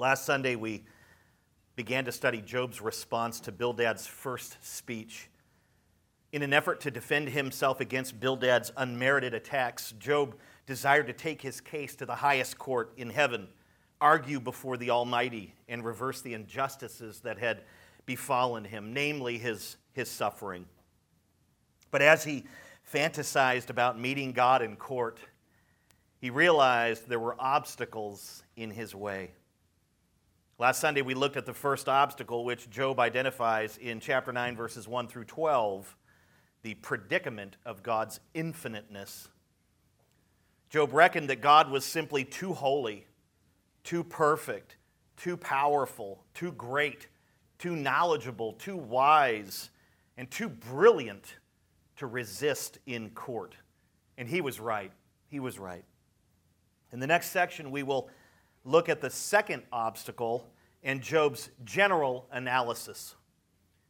Last Sunday, we began to study Job's response to Bildad's first speech. In an effort to defend himself against Bildad's unmerited attacks, Job desired to take his case to the highest court in heaven, argue before the Almighty, and reverse the injustices that had befallen him, namely his, his suffering. But as he fantasized about meeting God in court, he realized there were obstacles in his way. Last Sunday, we looked at the first obstacle, which Job identifies in chapter 9, verses 1 through 12 the predicament of God's infiniteness. Job reckoned that God was simply too holy, too perfect, too powerful, too great, too knowledgeable, too wise, and too brilliant to resist in court. And he was right. He was right. In the next section, we will look at the second obstacle in Job's general analysis.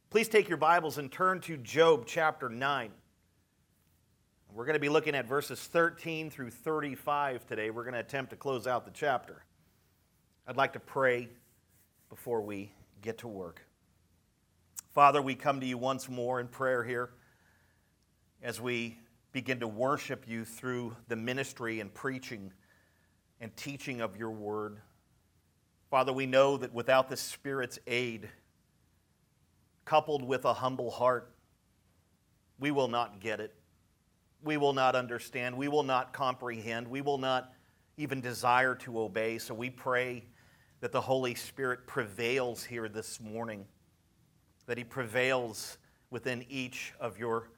Please take your Bibles and turn to Job chapter 9. We're going to be looking at verses 13 through 35 today. We're going to attempt to close out the chapter. I'd like to pray before we get to work. Father, we come to you once more in prayer here as we begin to worship you through the ministry and preaching and teaching of your word. Father, we know that without the Spirit's aid, coupled with a humble heart, we will not get it. We will not understand. We will not comprehend. We will not even desire to obey. So we pray that the Holy Spirit prevails here this morning, that He prevails within each of your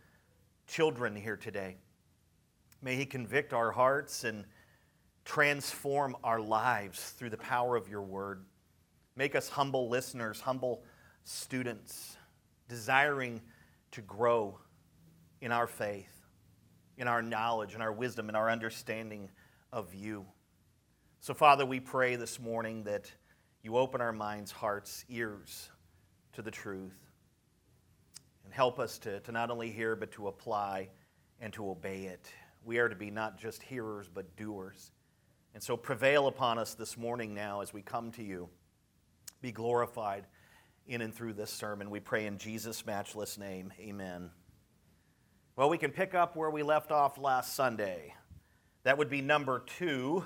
children here today. May He convict our hearts and transform our lives through the power of your word. Make us humble listeners, humble students, desiring to grow in our faith, in our knowledge, in our wisdom, in our understanding of you. So, Father, we pray this morning that you open our minds, hearts, ears to the truth and help us to, to not only hear, but to apply and to obey it. We are to be not just hearers, but doers. And so prevail upon us this morning now as we come to you. Be glorified in and through this sermon. We pray in Jesus' matchless name. Amen. Well, we can pick up where we left off last Sunday. That would be number two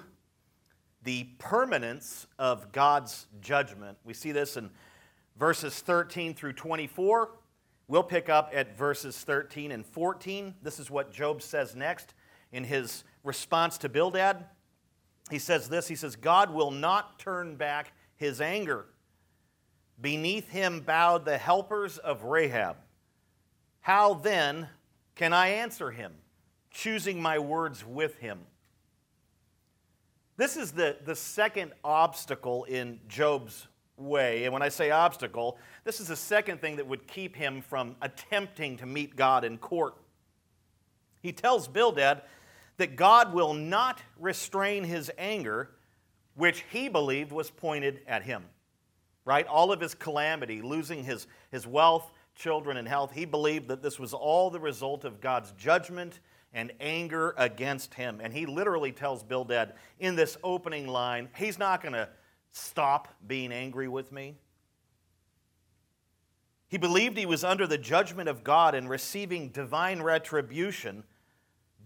the permanence of God's judgment. We see this in verses 13 through 24. We'll pick up at verses 13 and 14. This is what Job says next in his response to Bildad he says this He says, God will not turn back his anger. Beneath him bowed the helpers of Rahab. How then can I answer him, choosing my words with him? This is the, the second obstacle in Job's way. And when I say obstacle, this is the second thing that would keep him from attempting to meet God in court. He tells Bildad that God will not restrain his anger, which he believed was pointed at him. Right? All of his calamity, losing his, his wealth, children, and health, he believed that this was all the result of God's judgment and anger against him. And he literally tells Bildad in this opening line, he's not going to stop being angry with me. He believed he was under the judgment of God and receiving divine retribution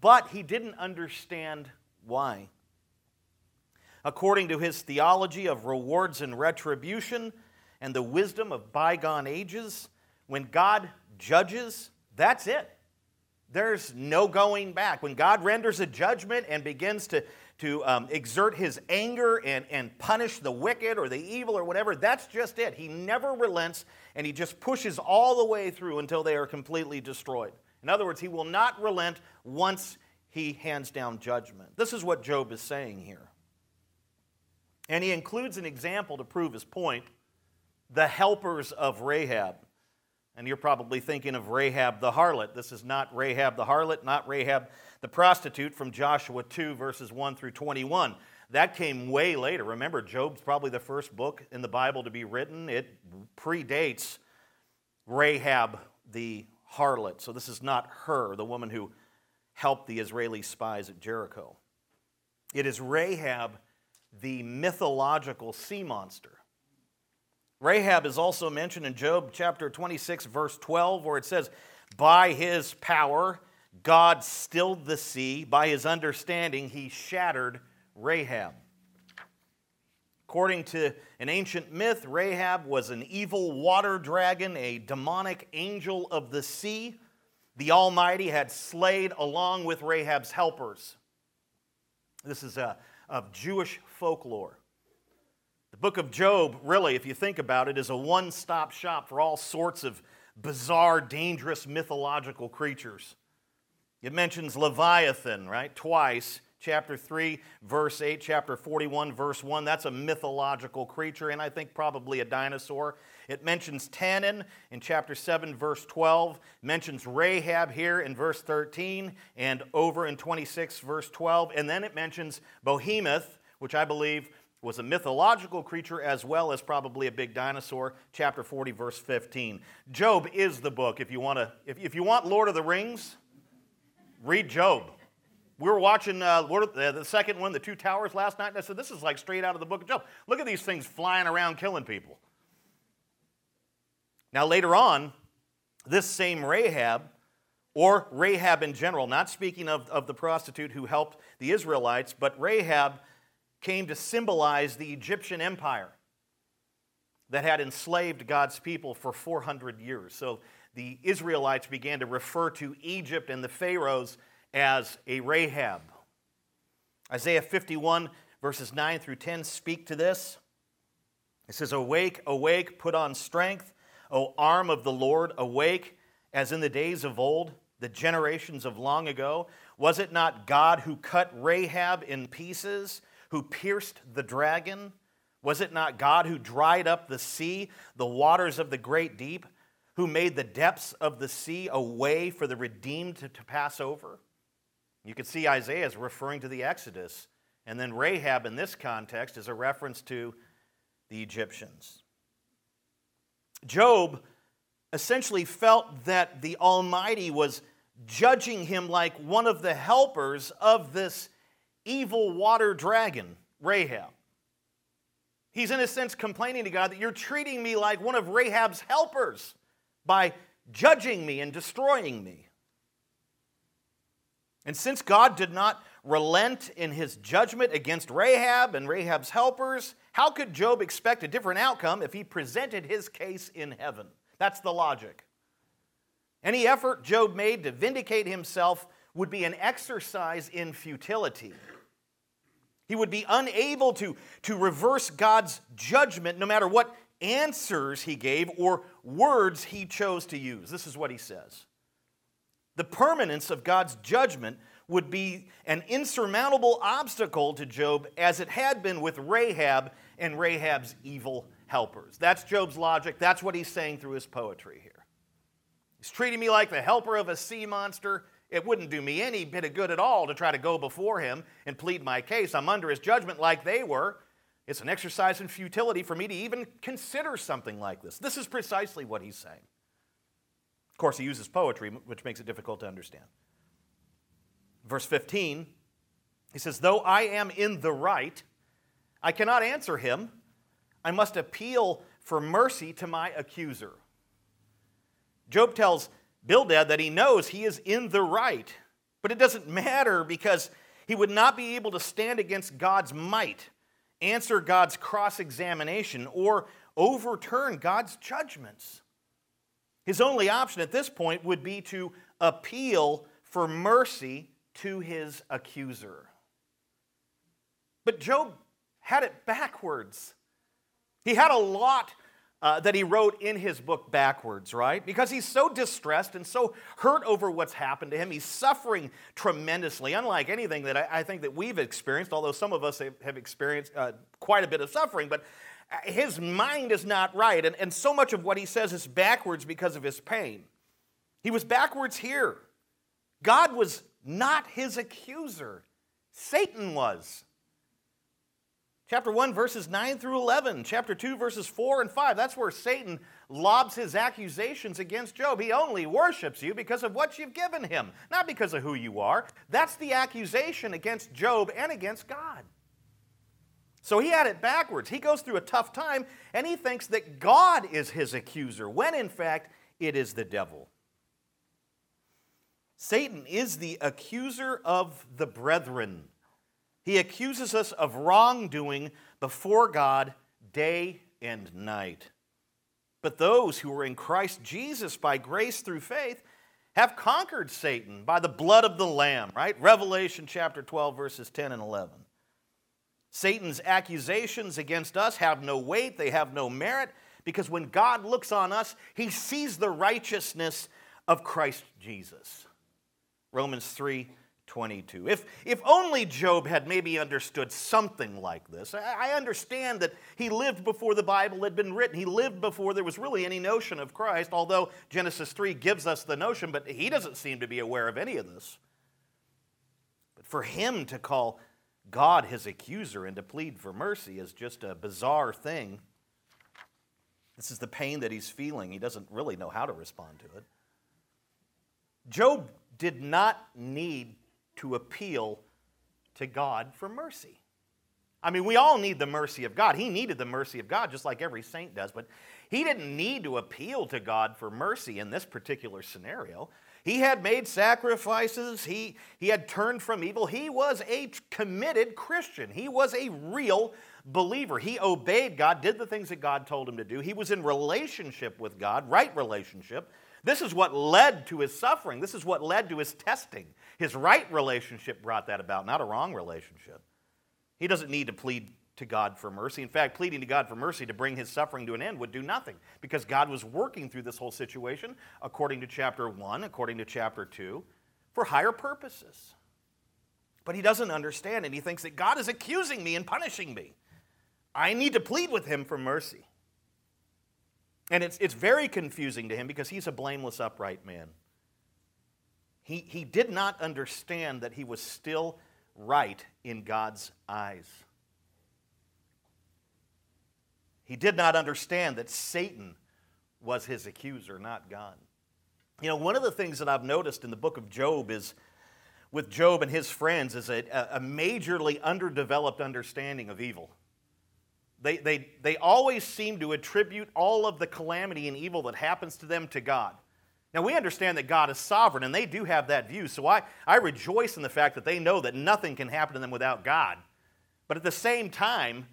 but he didn't understand why. According to his theology of rewards and retribution and the wisdom of bygone ages, when God judges, that's it. There's no going back. When God renders a judgment and begins to, to um, exert his anger and, and punish the wicked or the evil or whatever, that's just it. He never relents and he just pushes all the way through until they are completely destroyed. In other words, he will not relent once he hands down judgment. This is what Job is saying here. And he includes an example to prove his point the helpers of Rahab. And you're probably thinking of Rahab the harlot. This is not Rahab the harlot, not Rahab the prostitute from Joshua 2, verses 1 through 21. That came way later. Remember, Job's probably the first book in the Bible to be written. It predates Rahab the harlot. So this is not her, the woman who helped the Israeli spies at Jericho. It is Rahab the mythological sea monster. Rahab is also mentioned in Job chapter 26, verse 12, where it says, By his power, God stilled the sea. By his understanding, he shattered Rahab. According to an ancient myth, Rahab was an evil water dragon, a demonic angel of the sea. The Almighty had slayed along with Rahab's helpers. This is a, of Jewish folklore. The book of Job, really, if you think about it, is a one stop shop for all sorts of bizarre, dangerous, mythological creatures. It mentions Leviathan, right, twice chapter 3, verse 8, chapter 41, verse 1. That's a mythological creature, and I think probably a dinosaur. It mentions Tannin in chapter 7, verse 12, mentions Rahab here in verse 13, and over in 26, verse 12, and then it mentions Behemoth, which I believe was a mythological creature as well as probably a big dinosaur chapter 40 verse 15 job is the book if you want to if, if you want lord of the rings read job we were watching uh, uh, the second one, The Two Towers, last night, and I said, This is like straight out of the book of Job. Look at these things flying around killing people. Now, later on, this same Rahab, or Rahab in general, not speaking of, of the prostitute who helped the Israelites, but Rahab came to symbolize the Egyptian empire that had enslaved God's people for 400 years. So the Israelites began to refer to Egypt and the pharaohs as a Rahab. Isaiah 51, verses 9 through 10 speak to this. It says, Awake, awake, put on strength, O arm of the Lord, awake, as in the days of old, the generations of long ago. Was it not God who cut Rahab in pieces, who pierced the dragon? Was it not God who dried up the sea, the waters of the great deep, who made the depths of the sea a way for the redeemed to, to pass over? You can see Isaiah is referring to the Exodus, and then Rahab in this context is a reference to the Egyptians. Job essentially felt that the Almighty was judging him like one of the helpers of this evil water dragon, Rahab. He's, in a sense, complaining to God that you're treating me like one of Rahab's helpers by judging me and destroying me. And since God did not relent in his judgment against Rahab and Rahab's helpers, how could Job expect a different outcome if he presented his case in heaven? That's the logic. Any effort Job made to vindicate himself would be an exercise in futility. He would be unable to, to reverse God's judgment no matter what answers he gave or words he chose to use. This is what he says the permanence of God's judgment would be an insurmountable obstacle to Job as it had been with Rahab and Rahab's evil helpers. That's Job's logic. That's what he's saying through his poetry here. He's treating me like the helper of a sea monster. It wouldn't do me any bit of good at all to try to go before him and plead my case. I'm under his judgment like they were. It's an exercise in futility for me to even consider something like this. This is precisely what he's saying course, he uses poetry, which makes it difficult to understand. Verse 15, he says, Though I am in the right, I cannot answer him. I must appeal for mercy to my accuser. Job tells Bildad that he knows he is in the right, but it doesn't matter because he would not be able to stand against God's might, answer God's cross examination, or overturn God's judgments. His only option at this point would be to appeal for mercy to his accuser. But Job had it backwards. He had a lot uh, that he wrote in his book backwards, right? Because he's so distressed and so hurt over what's happened to him. He's suffering tremendously, unlike anything that I, I think that we've experienced, although some of us have, have experienced uh, quite a bit of suffering. But his mind is not right. And, and so much of what he says is backwards because of his pain. He was backwards here. God was not his accuser, Satan was. Chapter 1, verses 9 through 11. Chapter 2, verses 4 and 5. That's where Satan lobs his accusations against Job. He only worships you because of what you've given him, not because of who you are. That's the accusation against Job and against God. So he had it backwards. He goes through a tough time and he thinks that God is his accuser, when in fact it is the devil. Satan is the accuser of the brethren. He accuses us of wrongdoing before God day and night. But those who are in Christ Jesus by grace through faith have conquered Satan by the blood of the Lamb, right? Revelation chapter 12, verses 10 and 11. Satan's accusations against us have no weight, they have no merit, because when God looks on us, he sees the righteousness of Christ Jesus. Romans 3 22. If, if only Job had maybe understood something like this. I understand that he lived before the Bible had been written. He lived before there was really any notion of Christ, although Genesis 3 gives us the notion, but he doesn't seem to be aware of any of this. But for him to call God his accuser and to plead for mercy is just a bizarre thing. This is the pain that he's feeling. He doesn't really know how to respond to it. Job did not need to appeal to God for mercy. I mean, we all need the mercy of God. He needed the mercy of God just like every saint does, but he didn't need to appeal to God for mercy in this particular scenario. He had made sacrifices, he, he had turned from evil. He was a committed Christian, he was a real believer. He obeyed God, did the things that God told him to do. He was in relationship with God, right relationship. This is what led to his suffering. This is what led to his testing. His right relationship brought that about, not a wrong relationship. He doesn't need to plead to God for mercy. In fact, pleading to God for mercy to bring his suffering to an end would do nothing because God was working through this whole situation, according to chapter 1, according to chapter 2, for higher purposes. But he doesn't understand and he thinks that God is accusing me and punishing me. I need to plead with him for mercy. And it's, it's very confusing to him because he's a blameless, upright man. He, he did not understand that he was still right in God's eyes. He did not understand that Satan was his accuser, not God. You know, one of the things that I've noticed in the book of Job is with Job and his friends is a, a majorly underdeveloped understanding of evil. They, they, they always seem to attribute all of the calamity and evil that happens to them to God. Now, we understand that God is sovereign, and they do have that view. So I, I rejoice in the fact that they know that nothing can happen to them without God. But at the same time,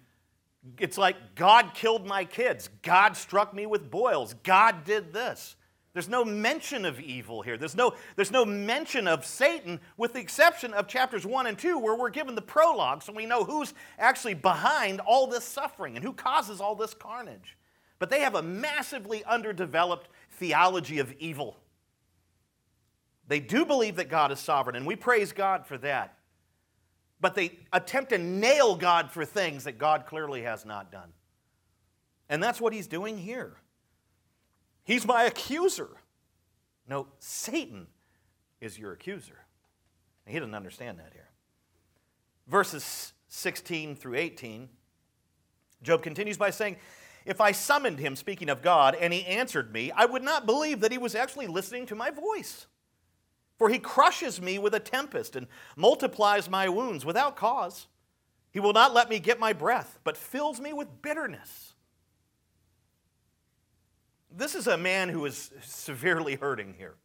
it's like God killed my kids. God struck me with boils. God did this. There's no mention of evil here. There's no, there's no mention of Satan, with the exception of chapters 1 and 2, where we're given the prologue, so we know who's actually behind all this suffering and who causes all this carnage. But they have a massively underdeveloped theology of evil. They do believe that God is sovereign, and we praise God for that. But they attempt to nail God for things that God clearly has not done. And that's what he's doing here. He's my accuser. No, Satan is your accuser. And he doesn't understand that here. Verses 16 through 18, Job continues by saying, If I summoned him, speaking of God, and he answered me, I would not believe that he was actually listening to my voice. For he crushes me with a tempest and multiplies my wounds without cause. He will not let me get my breath, but fills me with bitterness. This is a man who is severely hurting here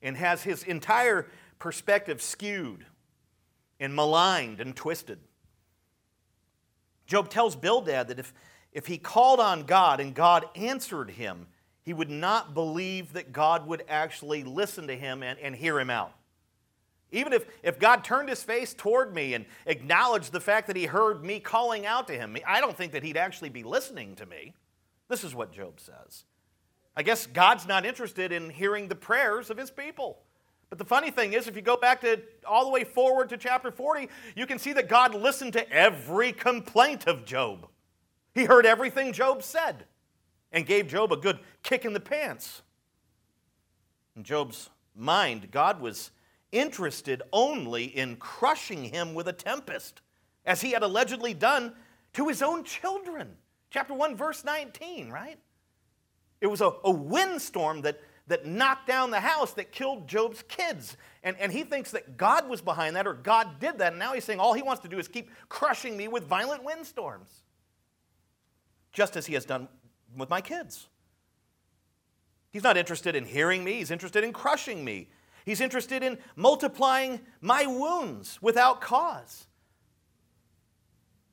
and has his entire perspective skewed and maligned and twisted. Job tells Bildad that if, if he called on God and God answered him, he would not believe that God would actually listen to him and, and hear him out. Even if, if God turned his face toward me and acknowledged the fact that he heard me calling out to him, I don't think that he'd actually be listening to me. This is what Job says. I guess God's not interested in hearing the prayers of his people. But the funny thing is, if you go back to all the way forward to chapter 40, you can see that God listened to every complaint of Job. He heard everything Job said and gave Job a good kick in the pants. In Job's mind, God was interested only in crushing him with a tempest, as he had allegedly done to his own children. Chapter 1, verse 19, right? It was a, a windstorm that, that knocked down the house that killed Job's kids. And, and he thinks that God was behind that or God did that. And now he's saying all he wants to do is keep crushing me with violent windstorms, just as he has done with my kids. He's not interested in hearing me, he's interested in crushing me. He's interested in multiplying my wounds without cause.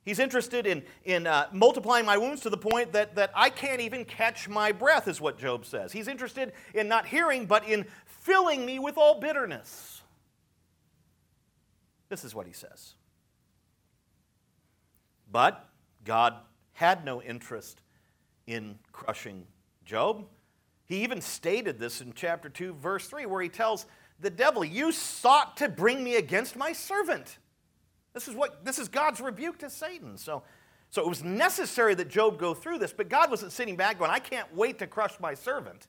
He's interested in, in uh, multiplying my wounds to the point that, that I can't even catch my breath, is what Job says. He's interested in not hearing, but in filling me with all bitterness. This is what he says. But God had no interest in crushing Job. He even stated this in chapter 2, verse 3, where he tells the devil, You sought to bring me against my servant. This is what this is God's rebuke to Satan. So, so it was necessary that Job go through this, but God wasn't sitting back going, I can't wait to crush my servant.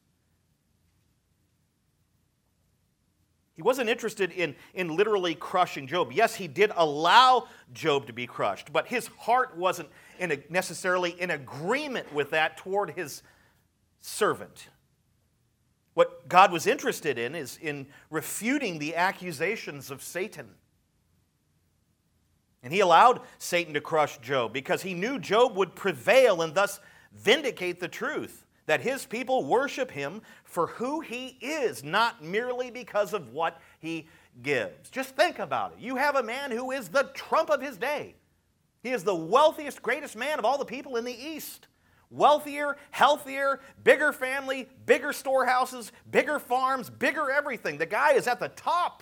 He wasn't interested in, in literally crushing Job. Yes, he did allow Job to be crushed, but his heart wasn't in a, necessarily in agreement with that toward his servant. What God was interested in is in refuting the accusations of Satan. And he allowed Satan to crush Job because he knew Job would prevail and thus vindicate the truth that his people worship him for who he is, not merely because of what he gives. Just think about it. You have a man who is the Trump of his day. He is the wealthiest, greatest man of all the people in the East. Wealthier, healthier, bigger family, bigger storehouses, bigger farms, bigger everything. The guy is at the top.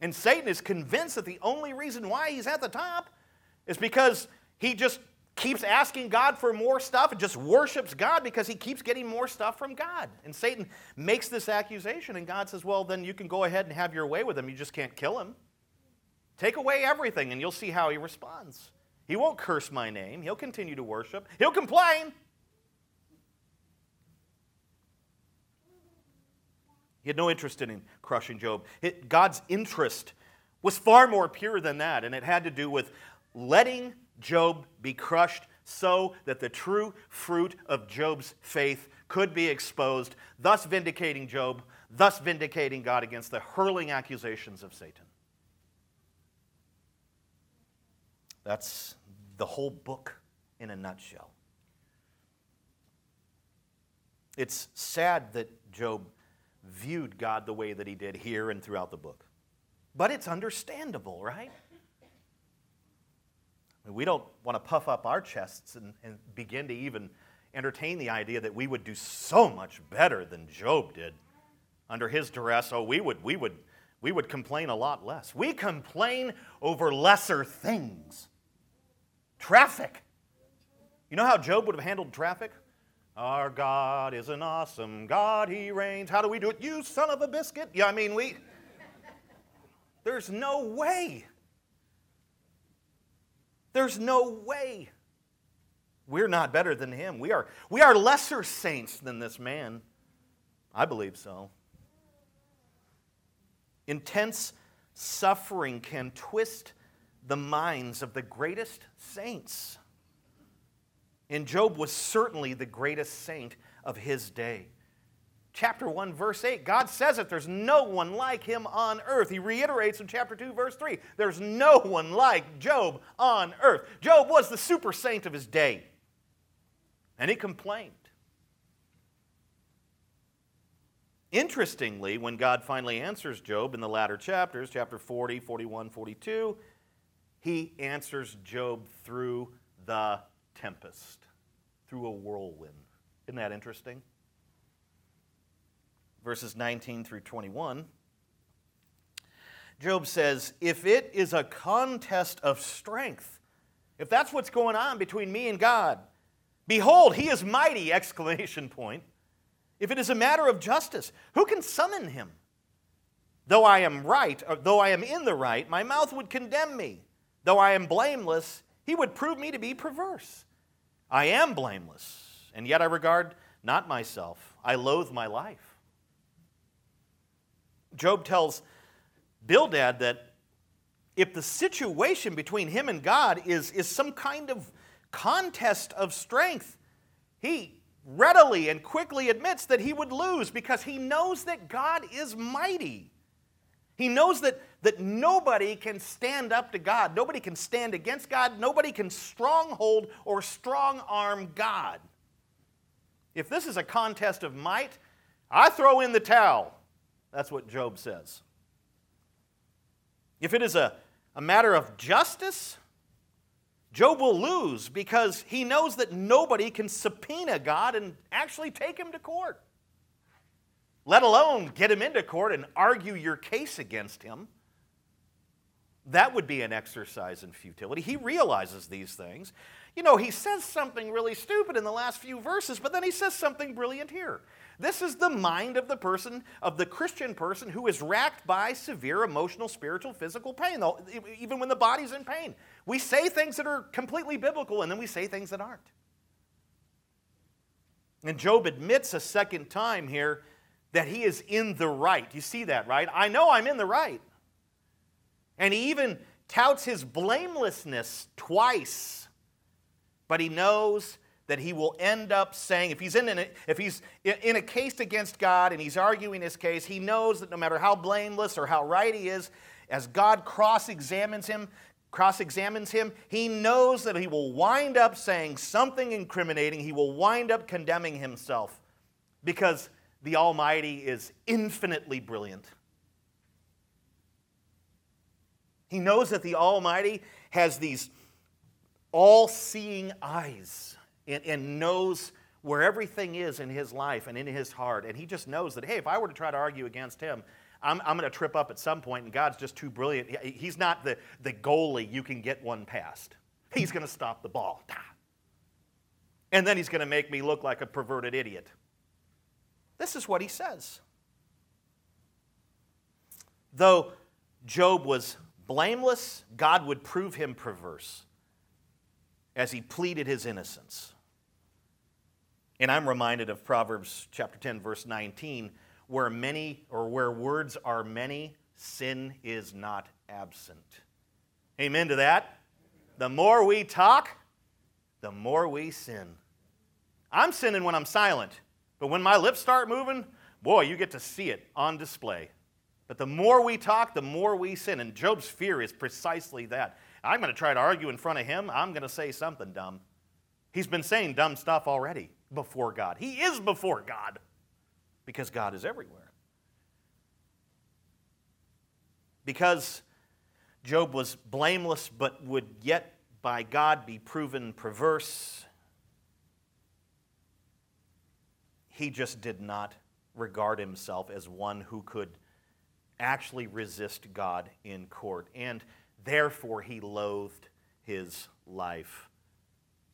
And Satan is convinced that the only reason why he's at the top is because he just keeps asking God for more stuff and just worships God because he keeps getting more stuff from God. And Satan makes this accusation, and God says, Well, then you can go ahead and have your way with him. You just can't kill him. Take away everything, and you'll see how he responds. He won't curse my name, he'll continue to worship, he'll complain. He had no interest in crushing Job. God's interest was far more pure than that, and it had to do with letting Job be crushed so that the true fruit of Job's faith could be exposed, thus vindicating Job, thus vindicating God against the hurling accusations of Satan. That's the whole book in a nutshell. It's sad that Job viewed God the way that he did here and throughout the book. But it's understandable, right? We don't want to puff up our chests and, and, begin to even entertain the idea that we would do so much better than Job did under his duress. Oh, we would, we would, we would complain a lot less. We complain over lesser things. Traffic. You know how Job would have handled traffic? Our God is an awesome God, He reigns. How do we do it? You son of a biscuit. Yeah, I mean, we. There's no way. There's no way. We're not better than Him. We are, we are lesser saints than this man. I believe so. Intense suffering can twist the minds of the greatest saints. And Job was certainly the greatest saint of his day. Chapter 1, verse 8, God says it, there's no one like him on earth. He reiterates in chapter 2, verse 3, there's no one like Job on earth. Job was the super saint of his day. And he complained. Interestingly, when God finally answers Job in the latter chapters, chapter 40, 41, 42, he answers Job through the tempest through a whirlwind. Isn't that interesting? Verses 19 through 21. Job says, If it is a contest of strength, if that's what's going on between me and God, behold, he is mighty! Exclamation point. If it is a matter of justice, who can summon him? Though I am right, or though I am in the right, my mouth would condemn me. Though I am blameless, he would prove me to be perverse. I am blameless, and yet I regard not myself. I loathe my life. Job tells Bildad that if the situation between him and God is, is some kind of contest of strength, he, readily and quickly admits that he would lose because he knows that God is mighty. He knows that, that nobody can stand up to God. Nobody can stand against God. Nobody can stronghold or strong arm God. If this is a contest of might, I throw in the towel. That's what Job says. If it is a, a matter of justice, Job will lose because he knows that nobody can subpoena God and actually take him to court, let alone get him into court and argue your case against him. That would be an exercise in futility. He realizes these things. You know, he says something really stupid in the last few verses, but then he says something brilliant here. This is the mind of the person, of the Christian person who is racked by severe emotional, spiritual, physical pain, though, even when the body's in pain. We say things that are completely biblical and then we say things that aren't. And Job admits a second time here that he is in the right. You see that, right? I know I'm in the right. And he even touts his blamelessness twice, but he knows that he will end up saying, if he's in a, if he's in a case against God and he's arguing his case, he knows that no matter how blameless or how right he is, as God cross examines him, cross examines him, he knows that he will wind up saying something incriminating. He will wind up condemning himself because the Almighty is infinitely brilliant. He knows that the Almighty has these all seeing eyes and, and, knows where everything is in his life and in his heart. And he just knows that, hey, if I were to try to argue against him, I'm, I'm going to trip up at some point, and God's just too brilliant. He's not the, the goalie you can get one past. He's going to stop the ball. And then he's going to make me look like a perverted idiot. This is what he says. Though Job was blameless, God would prove him perverse as he pleaded his innocence. And I'm reminded of Proverbs chapter 10 verse 19 where many or where words are many, sin is not absent. Amen to that. The more we talk, the more we sin. I'm sinning when I'm silent, but when my lips start moving, boy, you get to see it on display. But the more we talk, the more we sin. And Job's fear is precisely that. I'm going to try to argue in front of him. I'm going to say something dumb. He's been saying dumb stuff already before God. He is before God because God is everywhere. Because Job was blameless but would yet by God be proven perverse, he just did not regard himself as one who could actually resist God in court, and therefore he loathed his life.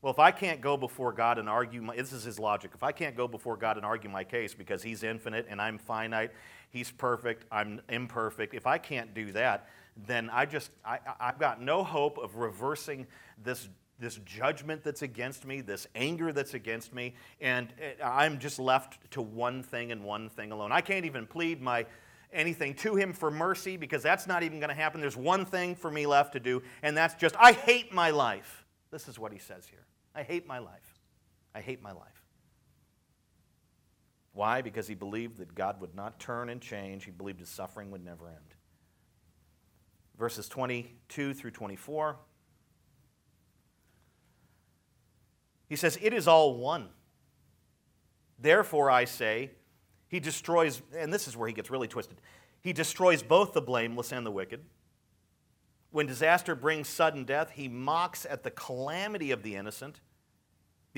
Well, if I can't go before God and argue, my, this is his logic. If I can't go before God and argue my case because he's infinite and I'm finite, he's perfect, I'm imperfect, if I can't do that, then I just, I, I've got no hope of reversing this, this judgment that's against me, this anger that's against me, and eh, I'm just left to one thing and one thing alone. I can't even plead my anything to him for mercy because that's not even going to happen. There's one thing for me left to do, and that's just, I hate my life. This is what he says here. I hate my life. I hate my life. Why? Because he believed that God would not turn and change. He believed his suffering would never end. Verses 22 through 24. He says, It is all one. Therefore, I say, he destroys, and this is where he gets really twisted. He destroys both the blameless and the wicked. When disaster brings sudden death, he mocks at the calamity of the innocent.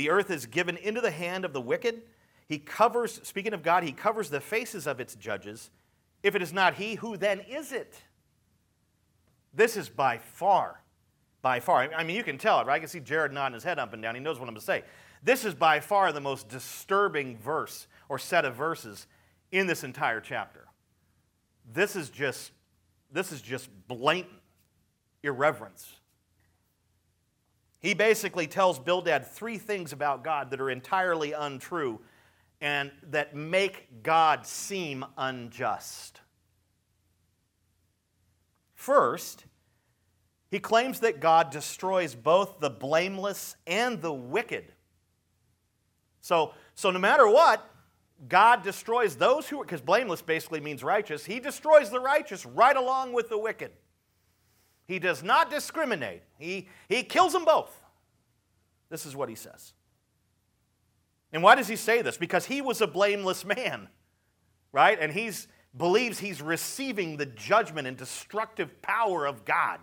The earth is given into the hand of the wicked. He covers, speaking of God, he covers the faces of its judges. If it is not he, who then is it? This is by far, by far, I mean, you can tell it, right? I can see Jared nodding his head up and down. He knows what I'm going to say. This is by far the most disturbing verse or set of verses in this entire chapter. This is just, this is just blatant irreverence he basically tells Bildad three things about God that are entirely untrue and that make God seem unjust. First, he claims that God destroys both the blameless and the wicked. So, so no matter what, God destroys those who, are, because blameless basically means righteous, He destroys the righteous right along with the wicked. He does not discriminate, He, he kills them both. This is what He says. And why does He say this? Because He was a blameless man, right? And He believes He's receiving the judgment and destructive power of God.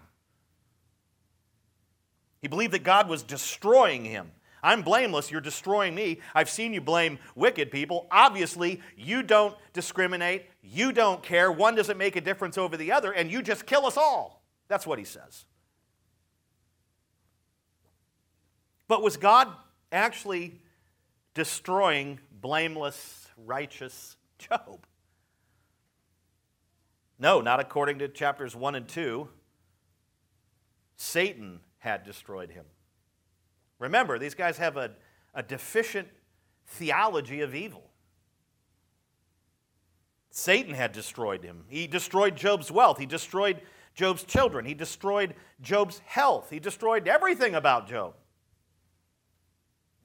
He believed that God was destroying him. I'm blameless, you're destroying me. I've seen you blame wicked people. Obviously, you don't discriminate, you don't care. One doesn't make a difference over the other, and you just kill us all. That's what he says. But was God actually destroying blameless, righteous Job? No, not according to chapters 1 and 2. Satan had destroyed him. Remember, these guys have a, a deficient theology of evil. Satan had destroyed him. He destroyed Job's wealth. He destroyed Job's children. He destroyed Job's health. He destroyed everything about Job.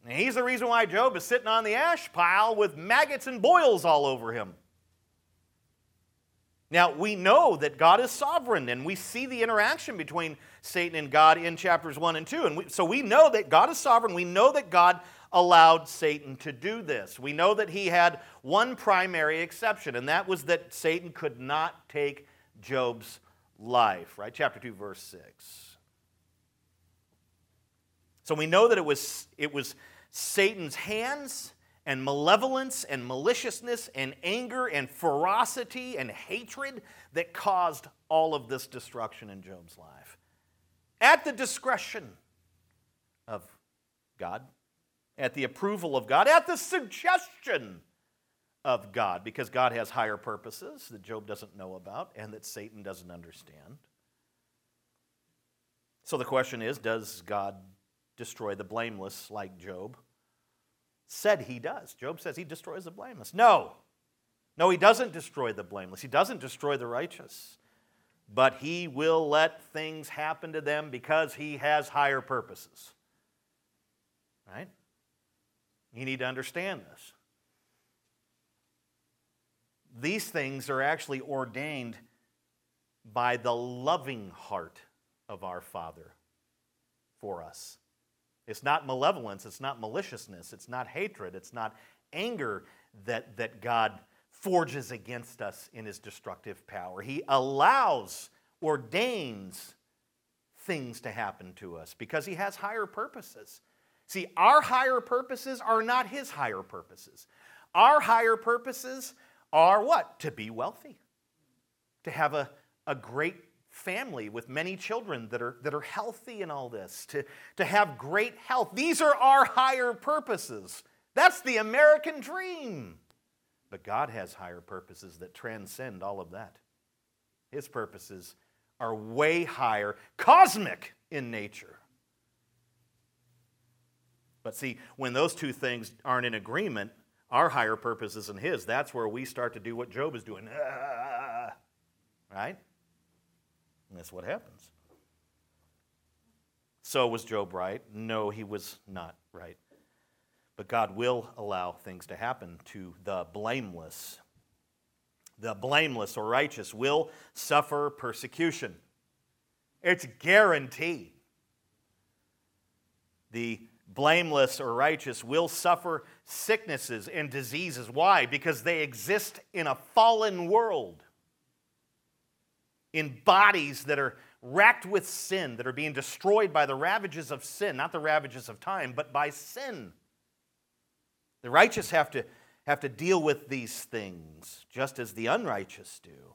And he's the reason why Job is sitting on the ash pile with maggots and boils all over him. Now, we know that God is sovereign, and we see the interaction between Satan and God in chapters 1 and 2. And we, so we know that God is sovereign. We know that God allowed Satan to do this. We know that he had one primary exception, and that was that Satan could not take Job's life, right? Chapter 2, verse 6. So we know that it was, it was Satan's hands and malevolence and maliciousness and anger and ferocity and hatred that caused all of this destruction in Job's life. At the discretion of God, at the approval of God, at the suggestion of God, because God has higher purposes that Job doesn't know about and that Satan doesn't understand. So the question is does God destroy the blameless like Job? said he does. Job says he destroys the blameless. No. No, he doesn't destroy the blameless. He doesn't destroy the righteous. But he will let things happen to them because he has higher purposes. Right? You need to understand this. These things are actually ordained by the loving heart of our Father for us. It's not malevolence, it's not maliciousness, it's not hatred, it's not anger that, that God forges against us in his destructive power. He allows, ordains things to happen to us because he has higher purposes. See, our higher purposes are not his higher purposes. Our higher purposes are what? To be wealthy, to have a, a great family with many children that are, that are healthy in all this, to, to have great health. These are our higher purposes. That's the American dream. But God has higher purposes that transcend all of that. His purposes are way higher, cosmic in nature. But see, when those two things aren't in agreement, our higher purpose isn't His, that's where we start to do what Job is doing. Right? And that's what happens. So was Job right? No, he was not right. But God will allow things to happen to the blameless. The blameless or righteous will suffer persecution. It's guaranteed. The blameless or righteous will suffer sicknesses and diseases. Why? Because they exist in a fallen world in bodies that are racked with sin, that are being destroyed by the ravages of sin, not the ravages of time, but by sin. The righteous have to, have to deal with these things, just as the unrighteous do.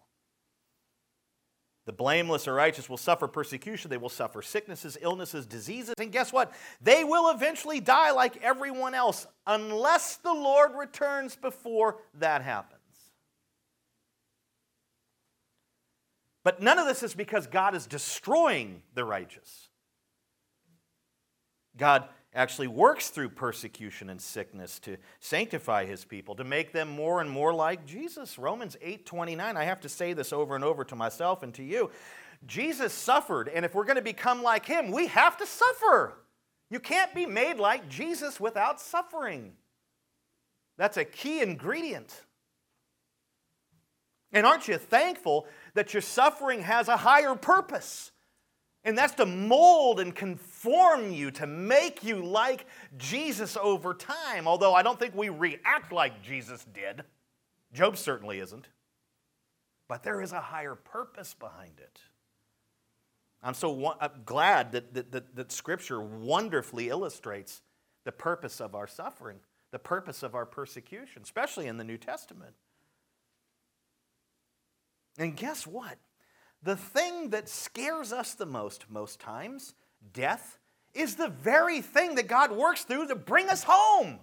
The blameless or righteous will suffer persecution. They will suffer sicknesses, illnesses, diseases. And guess what? They will eventually die like everyone else, unless the Lord returns before that happens. But none of this is because God is destroying the righteous. God actually works through persecution and sickness to sanctify his people, to make them more and more like Jesus. Romans 8:29. I have to say this over and over to myself and to you. Jesus suffered, and if we're going to become like him, we have to suffer. You can't be made like Jesus without suffering. That's a key ingredient. And aren't you thankful that your suffering has a higher purpose? And that's to mold and conform you, to make you like Jesus over time. Although I don't think we react like Jesus did. Job certainly isn't. But there is a higher purpose behind it. I'm so glad that, that, that, that Scripture wonderfully illustrates the purpose of our suffering, the purpose of our persecution, especially in the New Testament. And guess what? The thing that scares us the most, most times, death, is the very thing that God works through to bring us home.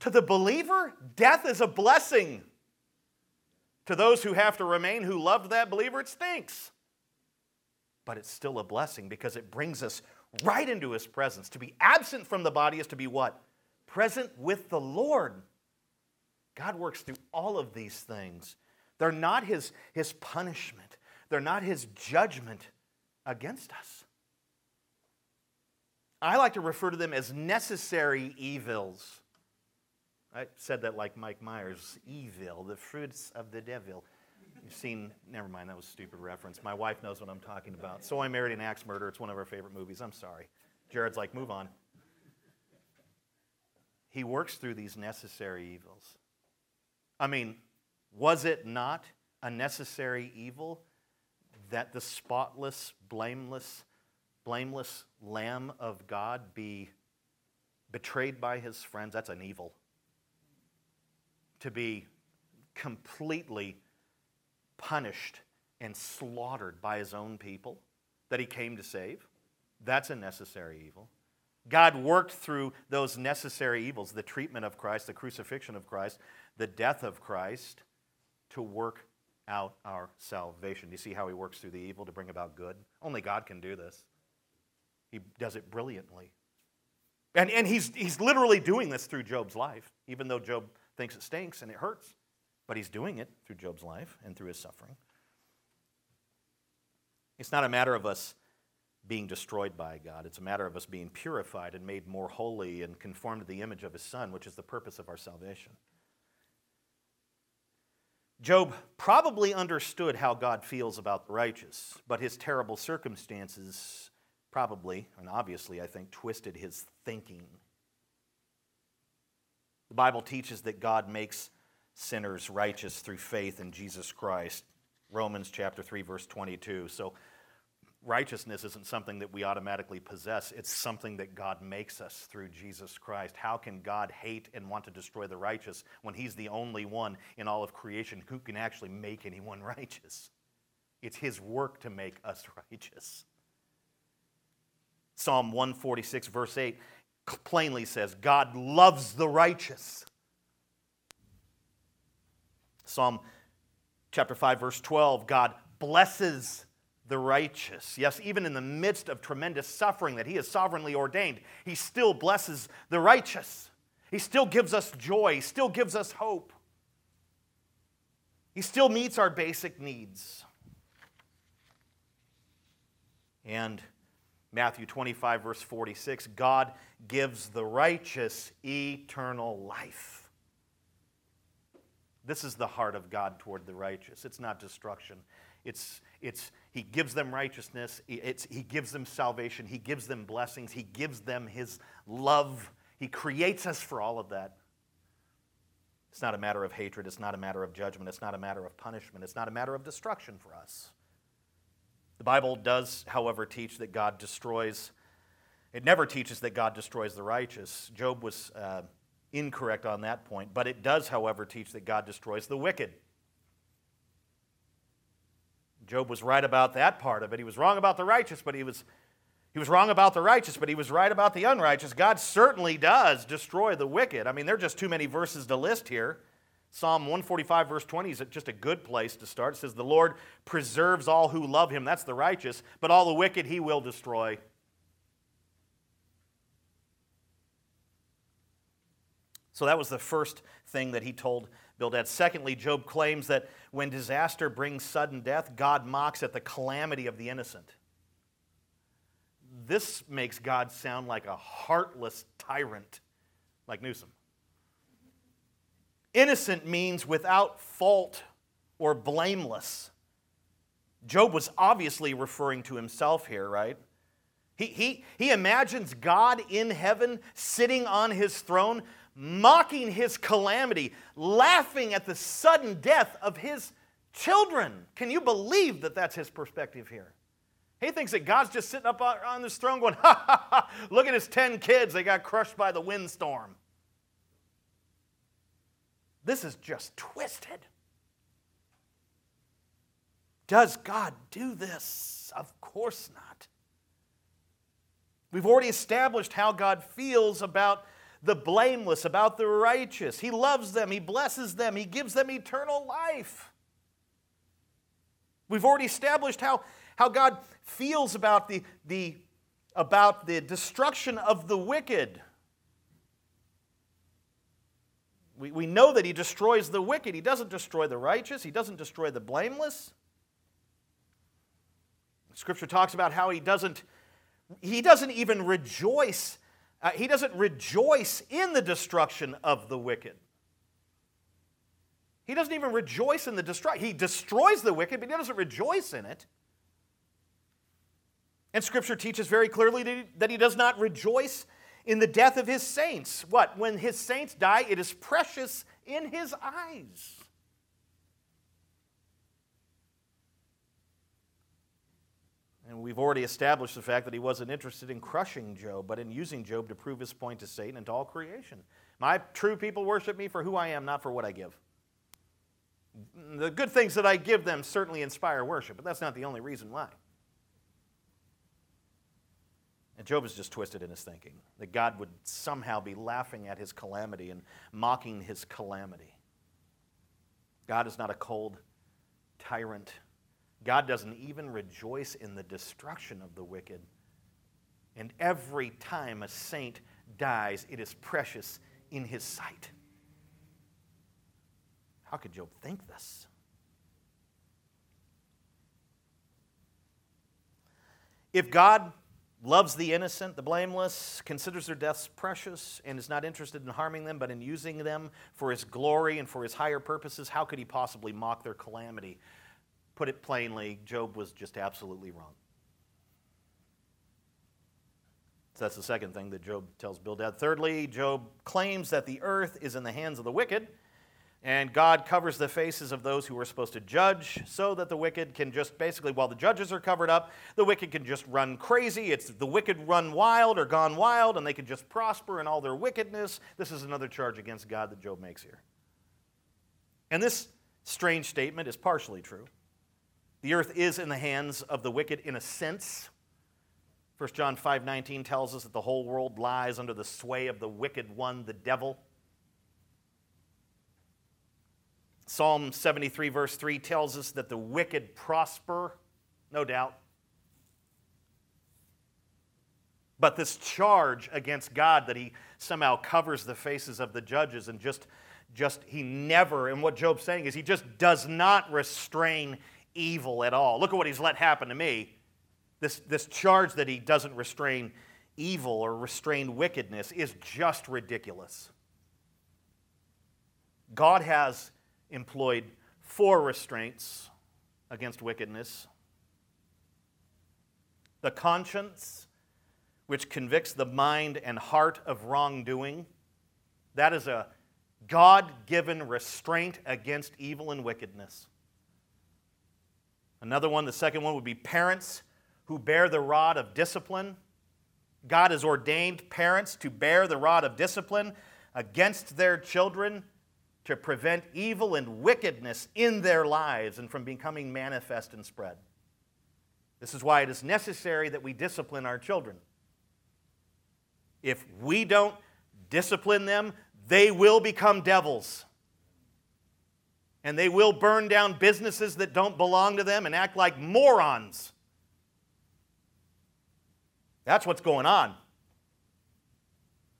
To the believer, death is a blessing. To those who have to remain who loved that believer, it stinks. But it's still a blessing because it brings us right into his presence. To be absent from the body is to be what? Present with the Lord. God works through all of these things they're not his, his punishment, they're not his judgment against us. I like to refer to them as necessary evils. I said that like Mike Myers evil, the fruits of the devil. You've seen, never mind, that was a stupid reference. My wife knows what I'm talking about. So I Married an Axe Murder. It's one of our favorite movies. I'm sorry. Jared's like, move on. He works through these necessary evils. I mean, was it not a necessary evil that the spotless, blameless, blameless Lamb of God be betrayed by his friends? That's an evil. To be completely punished and slaughtered by his own people that he came to save? That's a necessary evil. God worked through those necessary evils the treatment of Christ, the crucifixion of Christ, the death of Christ to work out our salvation. You see how he works through the evil to bring about good? Only God can do this. He does it brilliantly. And, and he's, he's literally doing this through Job's life, even though Job thinks it stinks and it hurts. But he's doing it through Job's life and through his suffering. It's not a matter of us being destroyed by God. It's a matter of us being purified and made more holy and conformed to the image of his Son, which is the purpose of our salvation. Job probably understood how God feels about the righteous, but his terrible circumstances probably, and obviously, I think, twisted his thinking. The Bible teaches that God makes sinners righteous through faith in Jesus Christ. Romans chapter 3 verse 22. So righteousness isn't something that we automatically possess, it's something that God makes us through Jesus Christ. How can God hate and want to destroy the righteous when He's the only one in all of creation who can actually make anyone righteous? It's His work to make us righteous. Psalm 146, verse 8, plainly says, God loves the righteous. Psalm chapter 5, verse 12, God blesses the righteous. Yes, even in the midst of tremendous suffering that He has sovereignly ordained, He still blesses the righteous. He still gives us joy, He still gives us hope. He still meets our basic needs. And Matthew 25, verse 46 God gives the righteous eternal life. This is the heart of God toward the righteous. It's not destruction, it's, it's he gives them righteousness, it's, he gives them salvation, he gives them blessings, he gives them his love. He creates us for all of that. It's not a matter of hatred, it's not a matter of judgment, it's not a matter of punishment, it's not a matter of destruction for us. The Bible does, however, teach that God destroys, it never teaches that God destroys the righteous. Job was uh, incorrect on that point, but it does, however, teach that God destroys the wicked. Job was right about that part of it. He was wrong about the righteous, but he was, he was wrong about the righteous, but he was right about the unrighteous. God certainly does destroy the wicked. I mean, there are just too many verses to list here. Psalm 145, verse 20 is just a good place to start. It says, The Lord preserves all who love him. That's the righteous, but all the wicked he will destroy. So that was the first thing that he told Bildad. Secondly, Job claims that when disaster brings sudden death, God mocks at the calamity of the innocent. This makes God sound like a heartless tyrant like Newsom. Innocent means without fault or blameless. Job was obviously referring to himself here, right? He, he, he imagines God in heaven sitting on his throne, mocking his calamity, laughing at the sudden death of his children. Can you believe that that's his perspective here? He thinks that God's just sitting up on his throne going, ha ha ha, look at his 10 kids. They got crushed by the windstorm. This is just twisted. Does God do this? Of course not. We've already established how God feels about the blameless, about the righteous. He loves them, He blesses them, He gives them eternal life. We've already established how, how God feels about the, the, about the destruction of the wicked. We, we know that He destroys the wicked. He doesn't destroy the righteous, He doesn't destroy the blameless. Scripture talks about how He doesn't, he doesn't even rejoice. Uh, he doesn't rejoice in the destruction of the wicked. He doesn't even rejoice in the destruction. He destroys the wicked, but he doesn't rejoice in it. And Scripture teaches very clearly that he does not rejoice in the death of his saints. What? When his saints die, it is precious in his eyes. And we've already established the fact that he wasn't interested in crushing Job, but in using Job to prove his point to Satan and to all creation. My true people worship me for who I am, not for what I give. The good things that I give them certainly inspire worship, but that's not the only reason why. And Job is just twisted in his thinking that God would somehow be laughing at his calamity and mocking his calamity. God is not a cold tyrant. God doesn't even rejoice in the destruction of the wicked. And every time a saint dies, it is precious in his sight. How could Job think this? If God loves the innocent, the blameless, considers their deaths precious, and is not interested in harming them, but in using them for his glory and for his higher purposes, how could he possibly mock their calamity? Put it plainly, Job was just absolutely wrong. So that's the second thing that Job tells Bildad. Thirdly, Job claims that the earth is in the hands of the wicked and God covers the faces of those who are supposed to judge so that the wicked can just basically, while the judges are covered up, the wicked can just run crazy. It's the wicked run wild or gone wild, and they can just prosper in all their wickedness. This is another charge against God that Job makes here. And this strange statement is partially true. The earth is in the hands of the wicked in a sense. 1 John 5:19 tells us that the whole world lies under the sway of the wicked one, the devil. Psalm 73, verse 3 tells us that the wicked prosper, no doubt. But this charge against God that he somehow covers the faces of the judges and just, just he never, and what Job's saying is he just does not restrain evil at all. Look at what he's let happen to me. This, this charge that he doesn't restrain evil or restrain wickedness is just ridiculous. God has employed four restraints against wickedness the conscience, which convicts the mind and heart of wrongdoing. That is a God given restraint against evil and wickedness. Another one, the second one, would be parents who bear the rod of discipline. God has ordained parents to bear the rod of discipline against their children to prevent evil and wickedness in their lives and from becoming manifest and spread. This is why it is necessary that we discipline our children. If we don't discipline them, they will become devils. And they will burn down businesses that don't belong to them and act like morons. That's what's going on.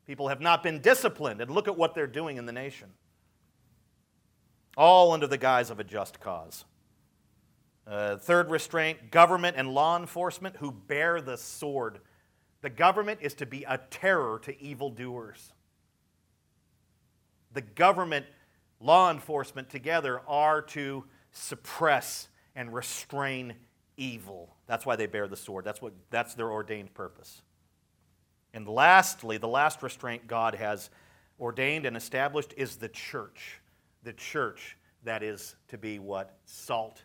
People have not been disciplined, and look at what they're doing in the nation all under the guise of a just cause. Uh, third restraint government and law enforcement who bear the sword. The government is to be a terror to evildoers. The government law enforcement together are to suppress and restrain evil. That's why they bear the sword. That's, what, that's their ordained purpose. And lastly, the last restraint God has ordained and established is the church. The church that is to be what? Salt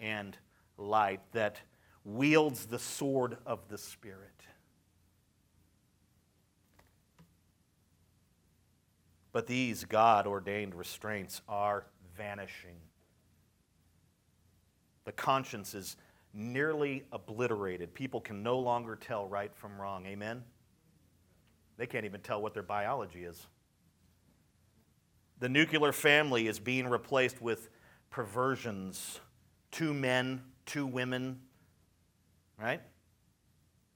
and light, that wields the sword of the Spirit. But these God ordained restraints are vanishing. The conscience is nearly obliterated. People can no longer tell right from wrong. Amen? They can't even tell what their biology is. The nuclear family is being replaced with perversions two men, two women, right?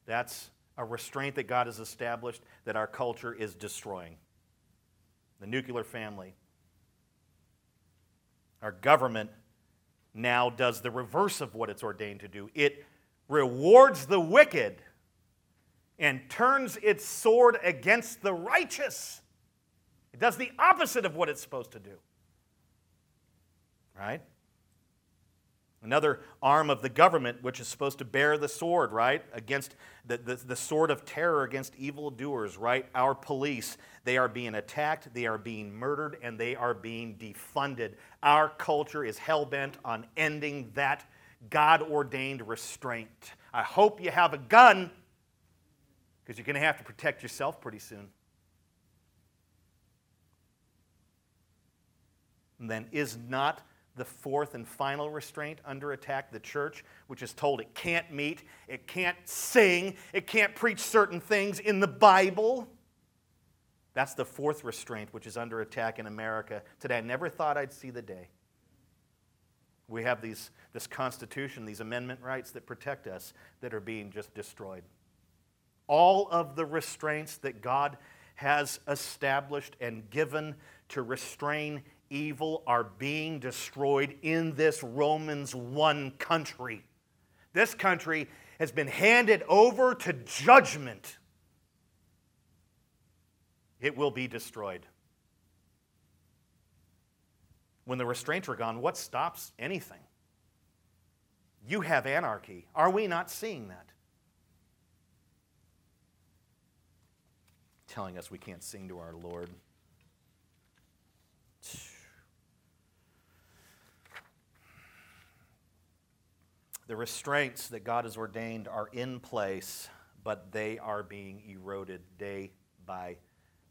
That's a restraint that God has established that our culture is destroying. The nuclear family. Our government now does the reverse of what it's ordained to do it rewards the wicked and turns its sword against the righteous. It does the opposite of what it's supposed to do. Right? Another arm of the government, which is supposed to bear the sword, right? Against the, the, the sword of terror against evildoers, right? Our police, they are being attacked, they are being murdered, and they are being defunded. Our culture is hell bent on ending that God ordained restraint. I hope you have a gun because you're going to have to protect yourself pretty soon. And then, is not the fourth and final restraint under attack the church, which is told it can't meet, it can't sing, it can't preach certain things in the Bible? That's the fourth restraint which is under attack in America today. I never thought I'd see the day. We have these, this Constitution, these amendment rights that protect us that are being just destroyed. All of the restraints that God has established and given to restrain evil are being destroyed in this Romans 1 country. This country has been handed over to judgment. It will be destroyed. When the restraints are gone, what stops anything? You have anarchy. Are we not seeing that? Telling us we can't sing to our Lord. The restraints that God has ordained are in place, but they are being eroded day by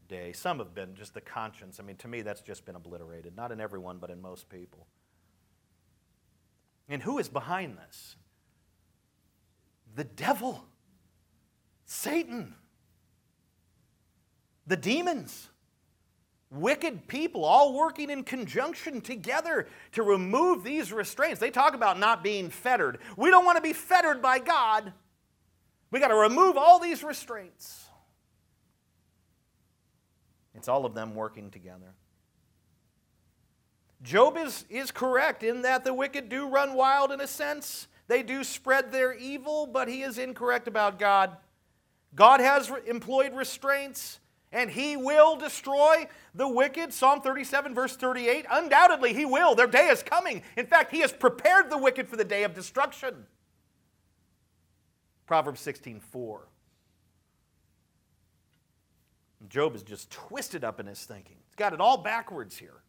day. Some have been just the conscience. I mean, to me, that's just been obliterated. Not in everyone, but in most people. And who is behind this? The devil, Satan, the demons wicked people all working in conjunction together to remove these restraints. They talk about not being fettered. We don't want to be fettered by God. We got to remove all these restraints. It's all of them working together. Job is, is correct in that the wicked do run wild in a sense. They do spread their evil, but he is incorrect about God. God has re- employed restraints and he will destroy the wicked. Psalm 37, verse 38. Undoubtedly, he will. Their day is coming. In fact, he has prepared the wicked for the day of destruction. Proverbs 16, 4. Job is just twisted up in his thinking. He's got it all backwards here.